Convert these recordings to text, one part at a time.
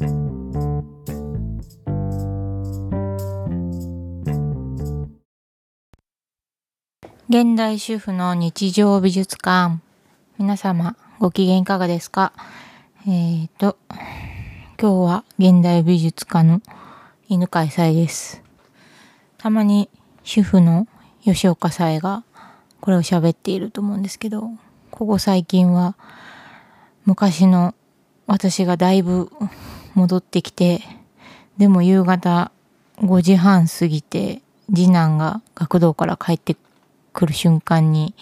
現代主婦の日常美術館。皆様、ご機嫌いかがですか？えっ、ー、と、今日は現代美術家の犬飼祭です。たまに主婦の吉岡祭がこれを喋っていると思うんですけど、ここ最近は昔の私がだいぶ戻ってきて、でも夕方5時半過ぎて次男が学童から帰って来る瞬間に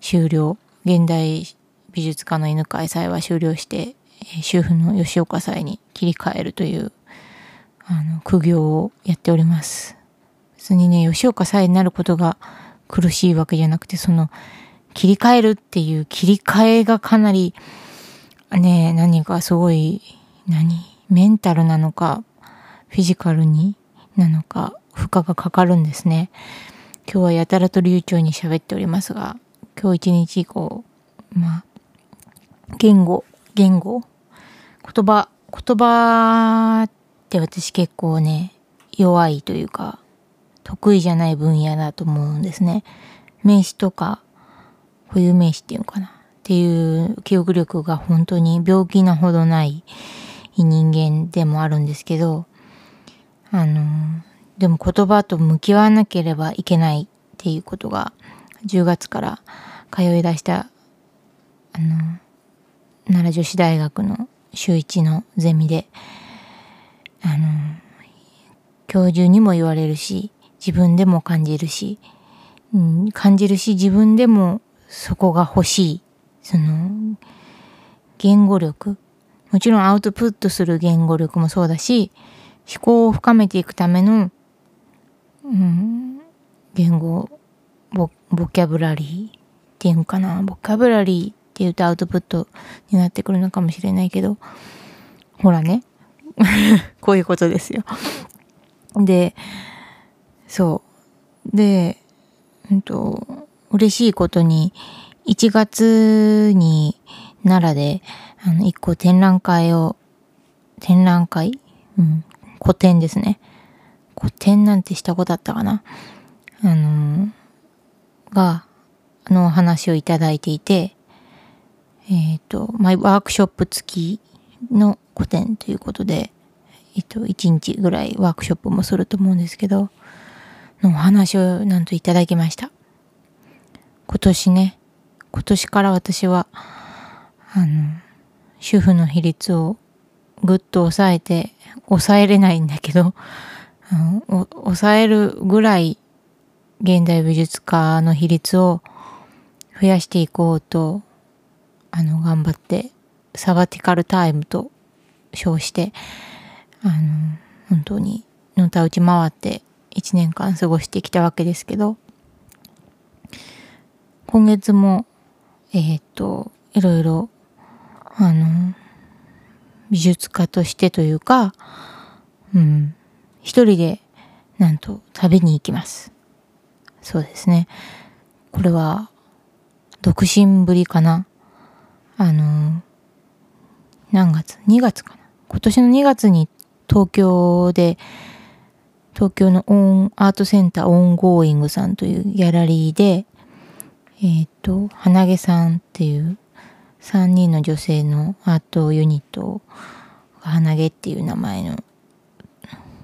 終了。現代美術家の犬飼祭は終了して、主婦の吉岡祭に切り替えるという、あの、苦行をやっております。別にね、吉岡祭になることが苦しいわけじゃなくて、その、切り替えるっていう切り替えがかなり、ね、何かすごい、何？メンタルなのか、フィジカルになのか、負荷がかかるんですね。今日はやたらと流暢に喋っておりますが、今日一日以降、まあ、言語、言語？言葉、言葉って私結構ね、弱いというか、得意じゃない分野だと思うんですね。名詞とか、固有名詞っていうのかな？っていう記憶力が本当に病気なほどない人間でもあるんですけど、あの、でも言葉と向き合わなければいけないっていうことが10月から通い出したあの奈良女子大学の週一のゼミであの教授にも言われるし自分でも感じるし、うん、感じるし自分でもそこが欲しい。その言語力もちろんアウトプットする言語力もそうだし思考を深めていくためのうん、言語ボ、ボキャブラリーっていうのかな？ボキャブラリーっていうとアウトプットになってくるのかもしれないけど、ほらね。こういうことですよ。で、そう。で、うんと、嬉しいことに、1月に奈良で、あの、一個展覧会を、展覧会？うん、個展ですね。個展なんてしたことあったかな？あのー、が、の話をいただいていて、えっ、ー、と、まあ、ワークショップ付きの個展ということで、えっ、ー、と、1日ぐらいワークショップもすると思うんですけど、のお話をなんといただきました。今年ね、今年から私は、あの、主婦の比率をぐっと抑えて、抑えれないんだけど、抑えるぐらい現代美術家の比率を増やしていこうと、あの、頑張って、サバティカルタイムと称して、あの、本当に、のたうち回って一年間過ごしてきたわけですけど、今月も、えー、っと、いろいろ、あの、美術家としてというか、うん、一人でなんと旅に行きます。そうですね。これは独身ぶりかな。あの、何月 ?2 月かな。今年の2月に東京で、東京のオン Art Center Ongoing さんというギャラリーで、えっ、ー、と、花毛さんっていう3人の女性のアートユニットが花毛っていう名前の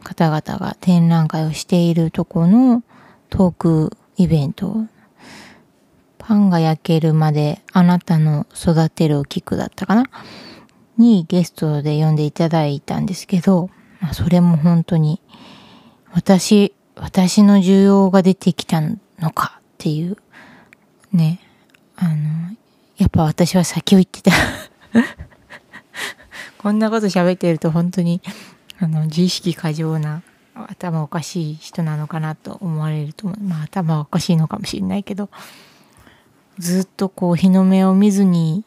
方々が展覧会をしているとこのトークイベント。パンが焼けるまであなたの育てるを聞くだったかな？にゲストで呼んでいただいたんですけど、まあ、それも本当に私、私の需要が出てきたのかっていうね、あの、やっぱ私は先を言ってた。こんなこと喋ってると本当にあの自意識過剰な頭おかしい人なのかなと思われるとまあ頭おかしいのかもしれないけどずっとこう日の目を見ずに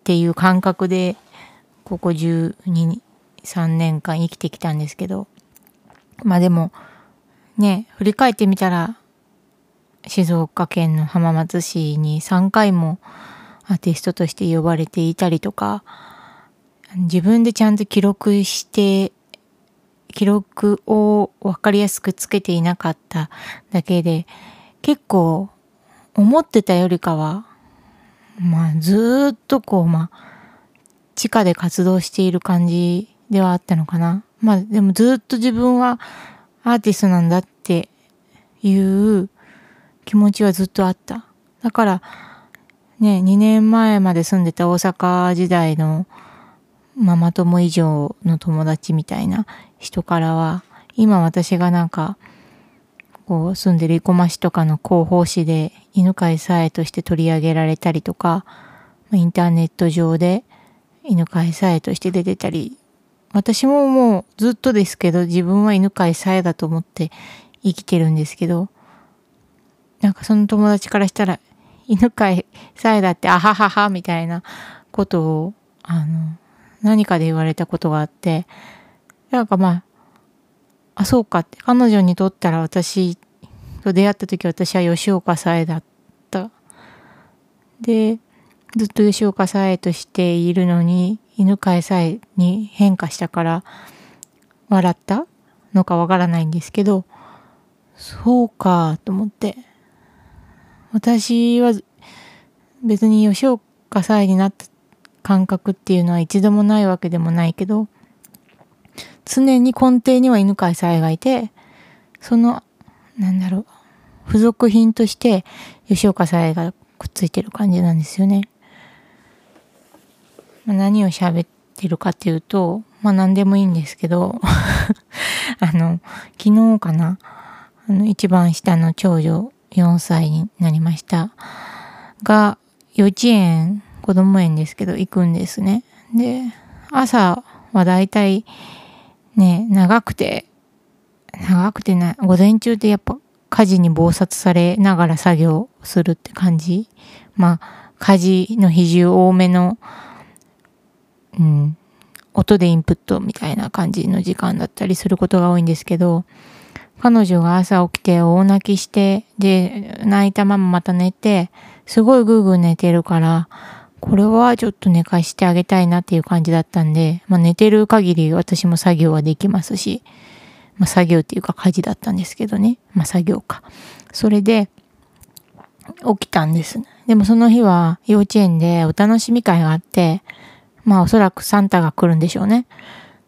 っていう感覚でここ12、3年間生きてきたんですけど。まあでもね振り返ってみたら静岡県の浜松市に3回もアーティストとして呼ばれていたりとか自分でちゃんと記録して記録を分かりやすくつけていなかっただけで結構思ってたよりかはまあずっとこうまあ地下で活動している感じではあったのかな。まあでもずっと自分はアーティストなんだっていう気持ちはずっとあった。だからね、2年前まで住んでた大阪時代のママ友以上の友達みたいな人からは、今私がなんか、こう住んでる生駒市とかの広報誌で犬飼さえとして取り上げられたりとか、インターネット上で犬飼さえとして出てたり、私ももうずっとですけど、自分は犬飼さえだと思って生きてるんですけど、なんかその友達からしたら、犬飼さえだってあはははみたいなことを、あの、何かで言われたことがあって、なんかまあ、あ、そうかって、彼女にとったら私と出会った時私は吉岡さえだった。で、ずっと吉岡さえとしているのに、犬飼さえに変化したから笑ったのかわからないんですけど、そうかと思って。私は別に吉岡さえになった感覚っていうのは一度もないわけでもないけど、常に根底には犬飼さえがいて、その、なんだろう、付属品として吉岡さえがくっついてる感じなんですよね。何を喋ってるかっていうと、まあ何でもいいんですけど、あの、昨日かな、あの、一番下の長女4歳になりました。が、幼稚園、子供園ですけど、行くんですね。で、朝はだいたいね、長くて、長くてな、午前中ってやっぱ家事に忙殺されながら作業するって感じ。まあ、家事の比重多めのうん、音でインプットみたいな感じの時間だったりすることが多いんですけど、彼女が朝起きて大泣きして、で、泣いたまままた寝て、すごいぐーぐー寝てるから、これはちょっと寝かしてあげたいなっていう感じだったんで、まあ寝てる限り私も作業はできますし、まあ作業っていうか家事だったんですけどね。まあ作業か。それで、起きたんです。でもその日は幼稚園でお楽しみ会があって、まあおそらくサンタが来るんでしょうね。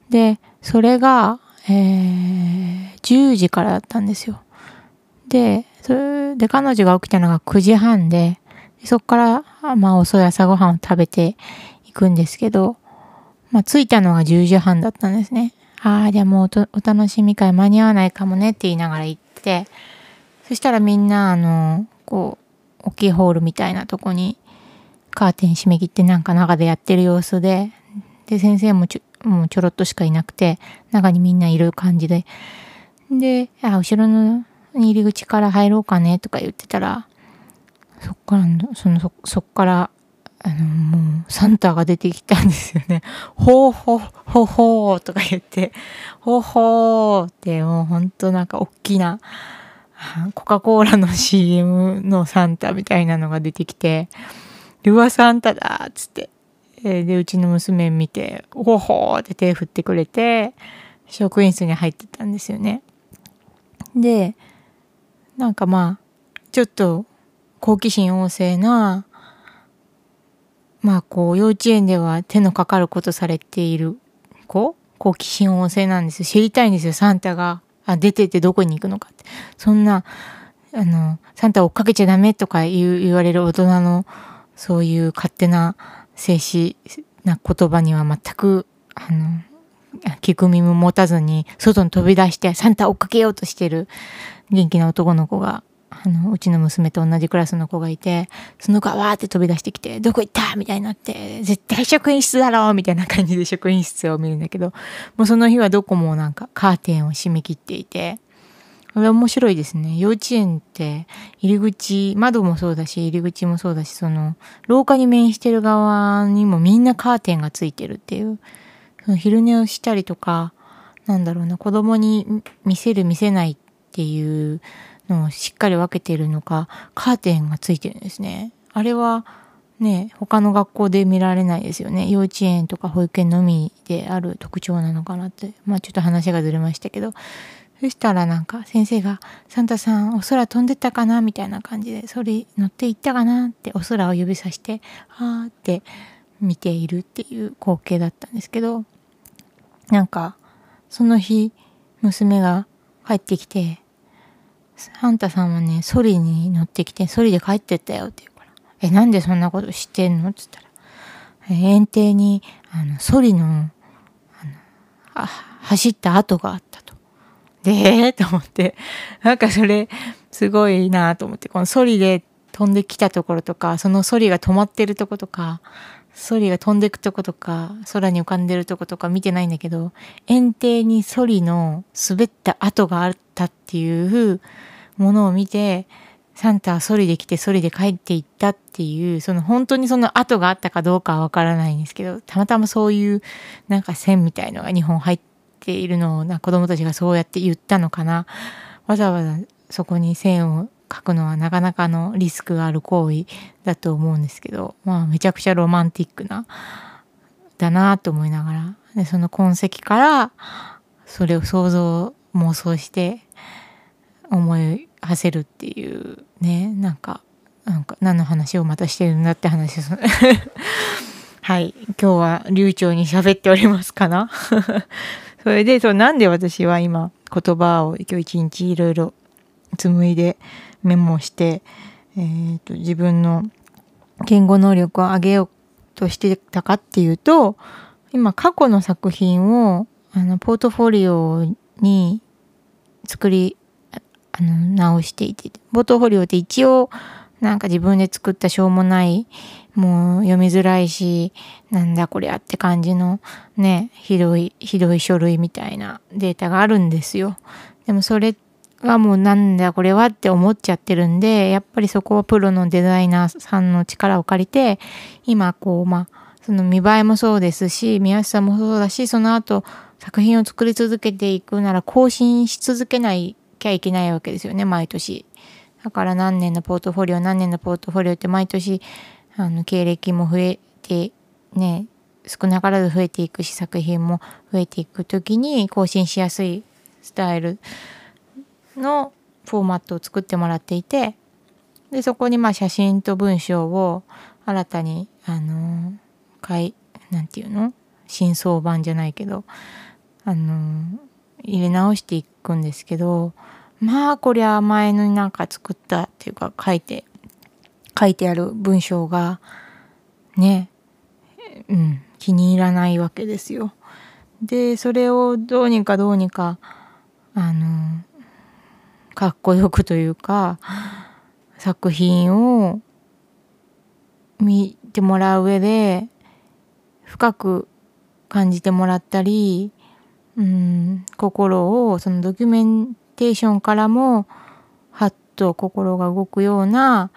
で、それが、えー、10時からだったんですよ。で、それで彼女が起きたのが9時半で、そこから、まあ遅い朝ごはんを食べていくんですけど、まあ着いたのが10時半だったんですね。ああ、じゃあもうお楽しみ会間に合わないかもねって言いながら行って、そしたらみんな、あの、こう、大きいホールみたいなとこにカーテン閉め切ってなんか中でやってる様子で、で、先生もちょ、もうちょろっとしかいなくて、中にみんないる感じで、で、あ、後ろの入り口から入ろうかねとか言ってたら、そっから、その、そ、そっから、あの、もう、サンタが出てきたんですよね。ほうほう、ほうほうとか言って、ほうほうって、もうほんとなんか大きな、コカ・コーラの CM のサンタみたいなのが出てきて、ルアサンタだっつって。で、うちの娘見て、ほほーって手振ってくれて、職員室に入ってたんですよね。で、なんかまあ、ちょっと好奇心旺盛な、まあこう幼稚園では手のかかることされている子好奇心旺盛なんですよ。知りたいんですよ、サンタが。あ、出てってどこに行くのかって。そんな、あの、サンタ追っかけちゃダメとか言言われる大人のそういう勝手な静止な言葉には全く、あの、聞く耳持たずに、外に飛び出してサンタ追っかけようとしてる元気な男の子が、あの、うちの娘と同じクラスの子がいて、その子がわーって飛び出してきて、どこ行った？みたいになって、絶対職員室だろみたいな感じで職員室を見るんだけど、もうその日はどこもなんかカーテンを閉め切っていて、これ面白いですね。幼稚園って入り口、窓もそうだし、入り口もそうだし、その、廊下に面してる側にもみんなカーテンがついてるっていう、その昼寝をしたりとか、なんだろうな、子供に見せる見せないっていうのをしっかり分けてるのか、カーテンがついてるんですね。あれは、ね、他の学校で見られないですよね。幼稚園とか保育園のみである特徴なのかなって。まあちょっと話がずれましたけど。そしたらなんか先生が、サンタさんお空飛んでったかな？みたいな感じで、それ乗っていったかな？ってお空を指さして、はーって見ているっていう光景だったんですけど、なんか、その日、娘が帰ってきて、サンタさんはね、ソリに乗ってきて、ソリで帰ってったよって言うから、え、なんでそんなこと知ってんの？って言ったら、園庭に、あの、ソリの、あの、あ走った跡があった。えー、と思って、なんかそれ、すごいなと思って、このソリで飛んできたところとか、そのソリが止まってるとことか、ソリが飛んでくとことか、空に浮かんでるとことか見てないんだけど、園庭にソリの滑った跡があったっていうものを見て、サンタはソリで来てソリで帰っていったっていう、その本当にその跡があったかどうかはわからないんですけど、たまたまそういうなんか線みたいのが2本入ってているのをな子供たちがそうやって言ったのかな。わざわざそこに線を書くのはなかなかのリスクがある行為だと思うんですけど、まあめちゃくちゃロマンティックな、だなと思いながら、でその痕跡からそれを想像、妄想して思い馳せるっていうね、なんか、なんか何の話をまたしてるんだって話です。はい。今日は流暢に喋っておりますかなそれで、そう、なんで私は今言葉を今日一日いろいろ紡いでメモして、えーと、自分の言語能力を上げようとしてたかっていうと、今過去の作品をあのポートフォリオに作りあの直していて、ポートフォリオって一応なんか自分で作ったしょうもない、もう読みづらいし、なんだこりゃって感じのね、ひどい、ひどい書類みたいなデータがあるんですよ。でもそれはもうなんだこれはって思っちゃってるんで、やっぱりそこはプロのデザイナーさんの力を借りて、今こう、まあ、その見栄えもそうですし、見やすさもそうだし、その後作品を作り続けていくなら更新し続けないきゃいけないわけですよね、毎年。だから何年のポートフォリオ、何年のポートフォリオって毎年、あの、経歴も増えて、ね、少なからず増えていくし、作品も増えていくときに更新しやすいスタイルのフォーマットを作ってもらっていてでそこにまあ写真と文章を新たにあのかいなんていうの？真相版じゃないけどあの入れ直していくんですけどまあこりゃ前のなんか作ったっていうか書いて書いてある文章がねうん気に入らないわけですよ。でそれをどうにかどうにかあのかっこよくというか作品を見てもらう上で深く感じてもらったり、うん、心をそのドキュメンテーションからもはっと心が動くような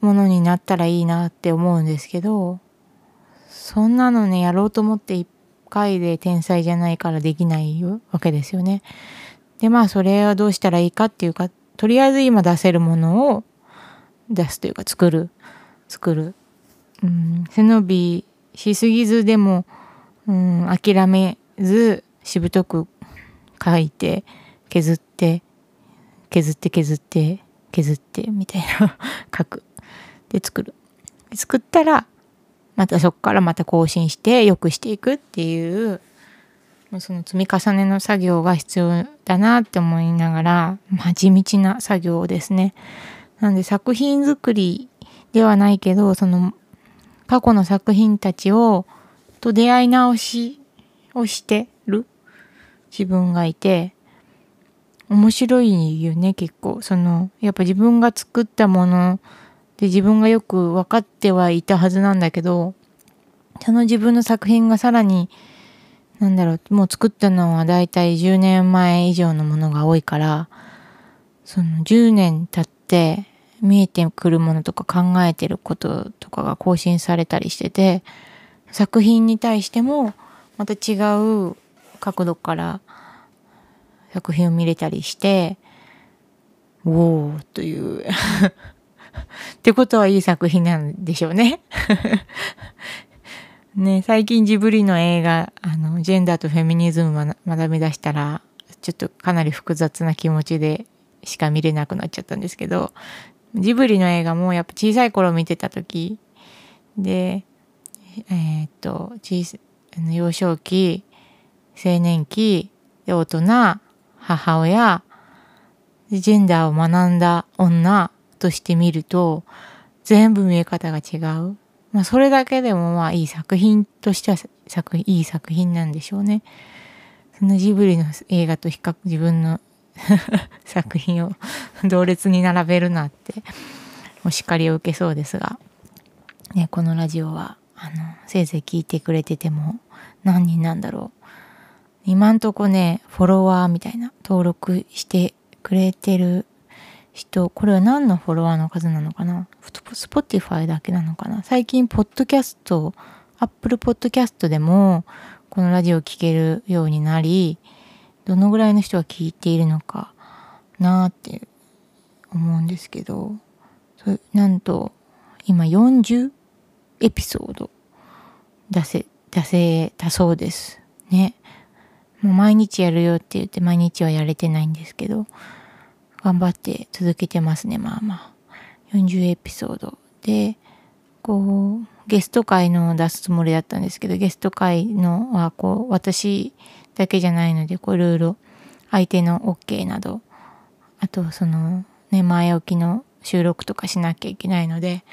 ものになったらいいなって思うんですけどそんなのねやろうと思って一回で天才じゃないからできないわけですよね。で、まあ、それはどうしたらいいかっていうか、とりあえず今出せるものを出すというか、作る。作る。うん、背伸びしすぎずでも、うん、諦めず、しぶとく書いて、削って、削って削って、削って、みたいな 書く。で、作る。作ったら、またそこからまた更新して良くしていくっていうその積み重ねの作業が必要だなって思いながら、まあ、地道な作業ですね。なんで作品作りではないけど、その過去の作品たちをと出会い直しをしてる自分がいて、面白いよね、結構。その、やっぱ自分が作ったもので自分がよく分かってはいたはずなんだけど、その自分の作品がさらになんだろう、もう作ったのはだいたい10年前以上のものが多いから、その10年経って見えてくるものとか考えてることとかが更新されたりしてて、作品に対してもまた違う角度から作品を見れたりして、おーというってことはいい作品なんでしょうね。ね、最近ジブリの映画、あの、ジェンダーとフェミニズムを学び出したら、ちょっとかなり複雑な気持ちでしか見れなくなっちゃったんですけど、ジブリの映画もやっぱ小さい頃見てた時で、えー、っと、小さ幼少期、青年期、大人、母親、ジェンダーを学んだ女として見ると、全部見え方が違う。まあ、それだけでもまあいい作品としては作、いい作品なんでしょうね。そのジブリの映画と比較、自分の 作品を 同列に並べるなって、お叱りを受けそうですが、ね、このラジオは、あの、せいぜい聞いてくれてても何人なんだろう。今んとこね、フォロワーみたいな登録してくれてる人、これは何のフォロワーの数なのかな？Spotify だけなのかな？最近、ポッドキャスト、 Apple Podcast でも、このラジオを聴けるようになり、どのぐらいの人が聞いているのかなって思うんですけど、なんと、今40エピソード出せ、出せたそうです。ね。もう毎日やるよって言って毎日はやれてないんですけど、頑張って続けてますね、まあまあ。40エピソードで、こう、ゲスト会の出すつもりだったんですけど、ゲスト会のは、こう、私だけじゃないので、こう、いろいろ相手の OK など、あと、その、ね、前置きの収録とかしなきゃいけないので、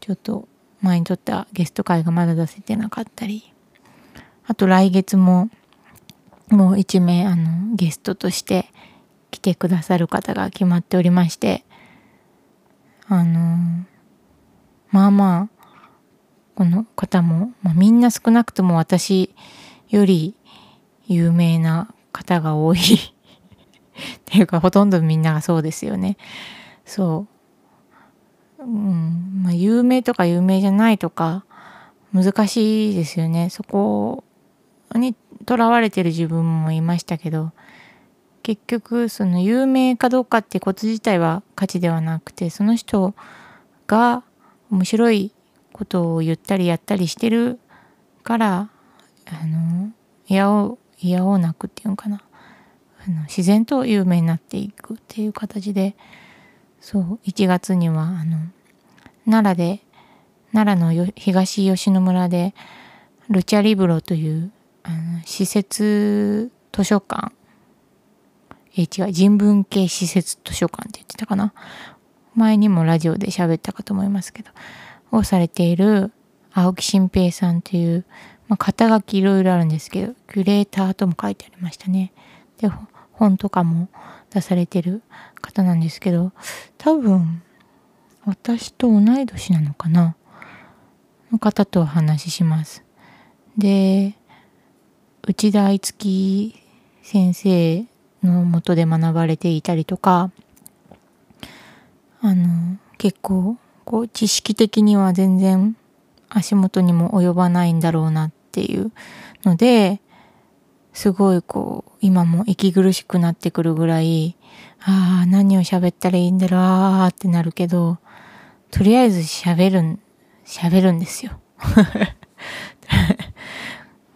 ちょっと前に撮ったゲスト会がまだ出せてなかったり、あと来月も、もう一名、あの、ゲストとして来てくださる方が決まっておりまして、あの、まあまあ、この方も、まあ、みんな少なくとも私より有名な方が多い っていうか、ほとんどみんながそうですよね。そう。うん、まあ、有名とか有名じゃないとか、難しいですよね。そこにとらわれてる自分もいましたけど結局その有名かどうかってこと自体は価値ではなくてその人が面白いことを言ったりやったりしてるからあのいやおいやおうなくっていうのかな。あの自然と有名になっていくっていう形でそう1月にはあの奈良で奈良の東吉野村でルチャリブロというあの施設図書館え違う人文系施設図書館って言ってたかな？前にもラジオで喋ったかと思いますけどをされている青木新平さんという、まあ、肩書きいろいろあるんですけどキュレーターとも書いてありましたね。で本とかも出されてる方なんですけど多分私と同い年なのかな？の方とお話しします。で内田愛月先生のもとで学ばれていたりとか、あの、結構、こう、知識的には全然足元にも及ばないんだろうなっていうので、すごいこう、今も息苦しくなってくるぐらい、ああ、何を喋ったらいいんだろう、あってなるけど、とりあえず喋るん、喋るんですよ。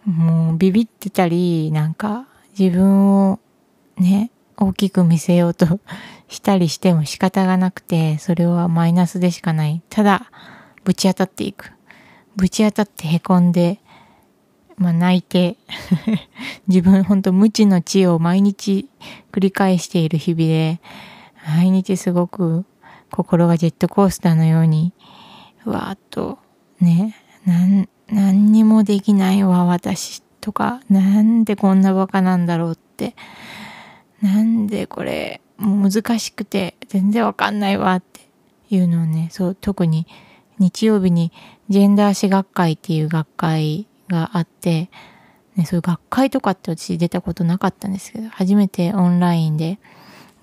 もうビビってたり、なんか自分をね、大きく見せようと したりしても仕方がなくて、それはマイナスでしかない。ただ、ぶち当たっていく。ぶち当たってへこんで、まあ泣いて 自分ほんと無知の知を毎日繰り返している日々で、毎日すごく心がジェットコースターのように、ふわーっとね、なん、何にもできないわ、私とか、なんでこんなバカなんだろうって、なんでこれ、もう難しくて全然わかんないわっていうのをね、そう、特に日曜日にジェンダー史学会っていう学会があって、ね、そういう学会とかって私出たことなかったんですけど、初めてオンラインで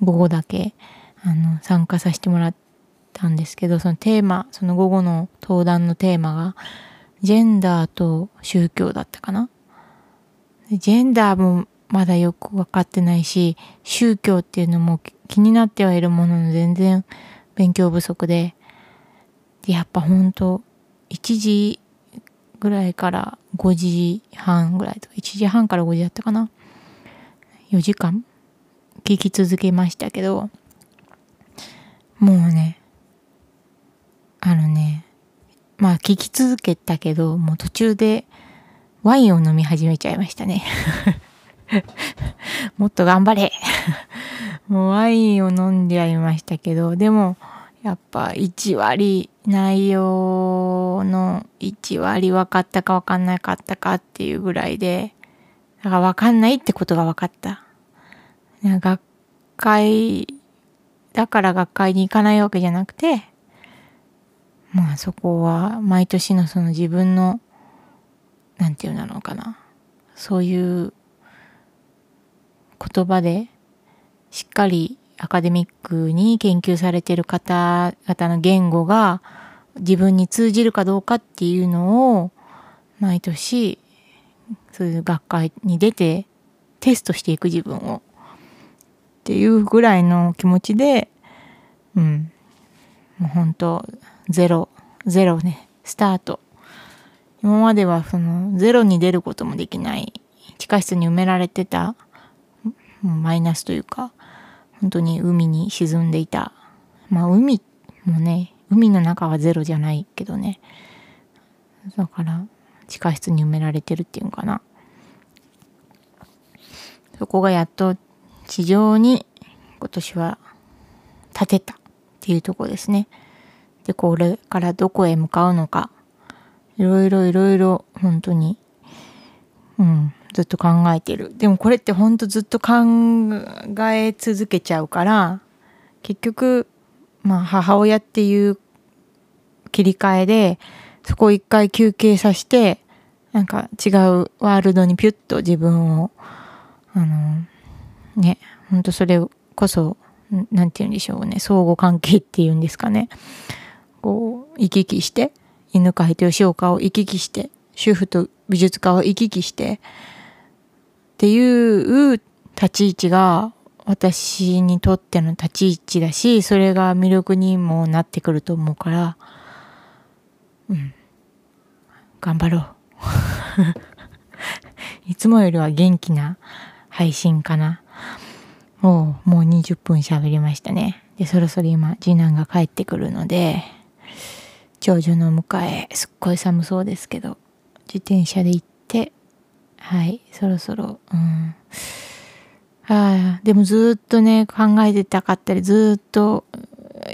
午後だけ、あの、参加させてもらったんですけど、そのテーマ、その午後の登壇のテーマが、ジェンダーと宗教だったかな。ジェンダーもまだよくわかってないし、宗教っていうのも気になってはいるものの全然勉強不足で、で、やっぱほんと、1時ぐらいから5時半ぐらいとか、1時半から5時だったかな？4時間？聞き続けましたけど、もうね、あのね、まあ聞き続けたけど、もう途中でワインを飲み始めちゃいましたね。もっと頑張れ もうワインを飲んでやりましたけど、でも、やっぱ1割、内容の1割分かったか分かんなかったかっていうぐらいで、だから分かんないってことが分かった。学会、だから学会に行かないわけじゃなくて、まあそこは毎年のその自分の、なんていうのかな。そういう言葉でしっかりアカデミックに研究されている方々の言語が自分に通じるかどうかっていうのを毎年そういう学会に出てテストしていく自分を。っていうぐらいの気持ちでうん。もう本当ゼロゼロねスタート。今まではそのゼロに出ることもできない地下室に埋められてたマイナスというか本当に海に沈んでいた。まあ海もね、海の中はゼロじゃないけどね。だから地下室に埋められてるっていうのかな。そこがやっと地上に今年は建てたっていうとこですね。で、これからどこへ向かうのか。いろいろいろいろ本当に、うん、ずっと考えてる。でもこれってほんとずっと考え続けちゃうから、結局、まあ母親っていう切り替えで、そこを一回休憩させて、なんか違うワールドにピュッと自分を、あの、ね、ほんとそれこそ、なんて言うんでしょうね、相互関係っていうんですかね。こう、行き来して、犬飼と吉岡を行き来して、主婦と美術家を行き来して、っていう立ち位置が私にとっての立ち位置だし、それが魅力にもなってくると思うから、うん。頑張ろう。いつもよりは元気な配信かな。もう、もう20分喋りましたね。で、そろそろ今、次男が帰ってくるので、長女の迎え、すっごい寒そうですけど、自転車で行って、はい、そろそろ、うん。ああ、でもずっとね、考えてたかったり、ずっと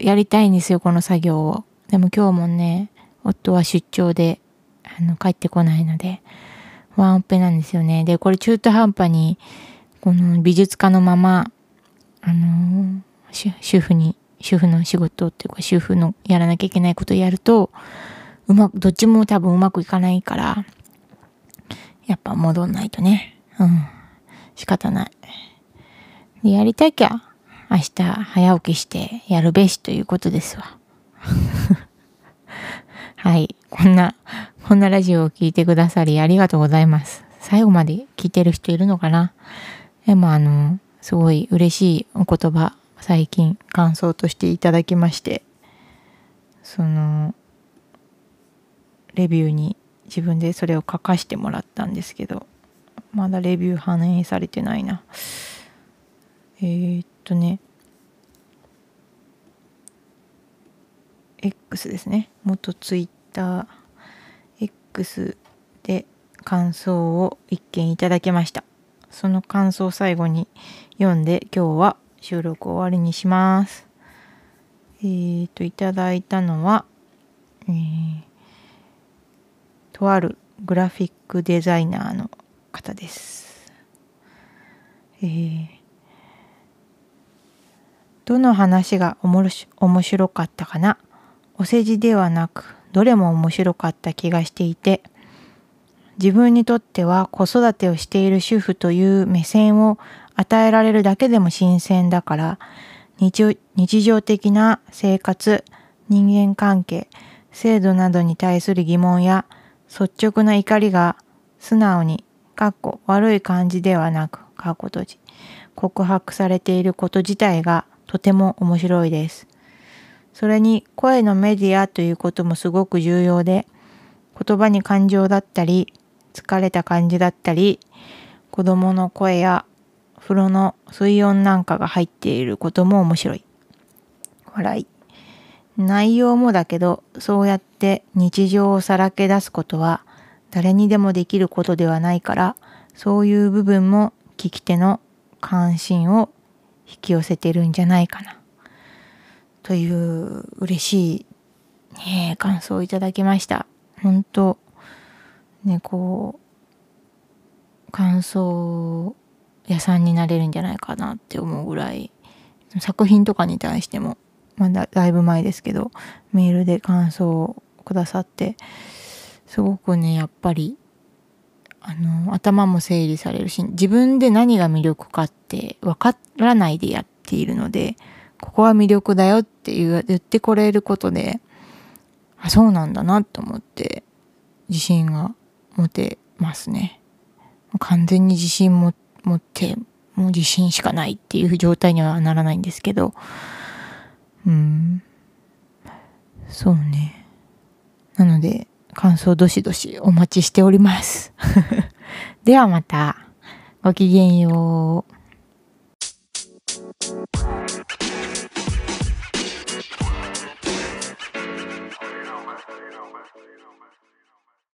やりたいんですよ、この作業を。でも今日もね、夫は出張で、あの、帰ってこないので、ワンオペなんですよね。で、これ中途半端に、この美術家のまま、あのー、主婦に、主婦の仕事っていうか、主婦のやらなきゃいけないことをやると、うまく、どっちも多分うまくいかないから、やっぱ戻んないとね。うん。仕方ない。で、やりたきゃ、明日早起きしてやるべしということですわ。はい。こんな、こんなラジオを聴いてくださりありがとうございます。最後まで聞いてる人いるのかな？でもあの、すごい嬉しいお言葉、最近感想としていただきまして、その、レビューに自分でそれを書かしてもらったんですけどまだレビュー反映されてないな。えー、っとね X ですね。元ツイッター X で感想を一件いただきました。その感想を最後に読んで今日は収録終わりにします。えー、っといただいたのはえーとあるグラフィックデザイナーの方です。えー、どの話がおもろし面白かったかな？お世辞ではなくどれも面白かった気がしていて自分にとっては子育てをしている主婦という目線を与えられるだけでも新鮮だから日常的な生活人間関係制度などに対する疑問や率直な怒りが素直に、かっこ悪い感じではなく、かっこ閉じ、告白されていること自体がとても面白いです。それに声のメディアということもすごく重要で、言葉に感情だったり、疲れた感じだったり、子供の声や風呂の水温なんかが入っていることも面白い。笑い。内容もだけど、そうやって日常をさらけ出すことは誰にでもできることではないから、そういう部分も聞き手の関心を引き寄せてるんじゃないかな。という嬉しい、ね、感想をいただきました。本当ね、こう、感想屋さんになれるんじゃないかなって思うぐらい、作品とかに対しても、まだだいぶ前ですけど、メールで感想をくださって、すごくね、やっぱり、あの、頭も整理されるし、自分で何が魅力かって分からないでやっているので、ここは魅力だよって言ってこれることで、あ、そうなんだなと思って、自信が持てますね。完全に自信も持って、もう自信しかないっていう状態にはならないんですけど、うん。そうね。なので、感想どしどしお待ちしております。ではまた、ごきげんよう。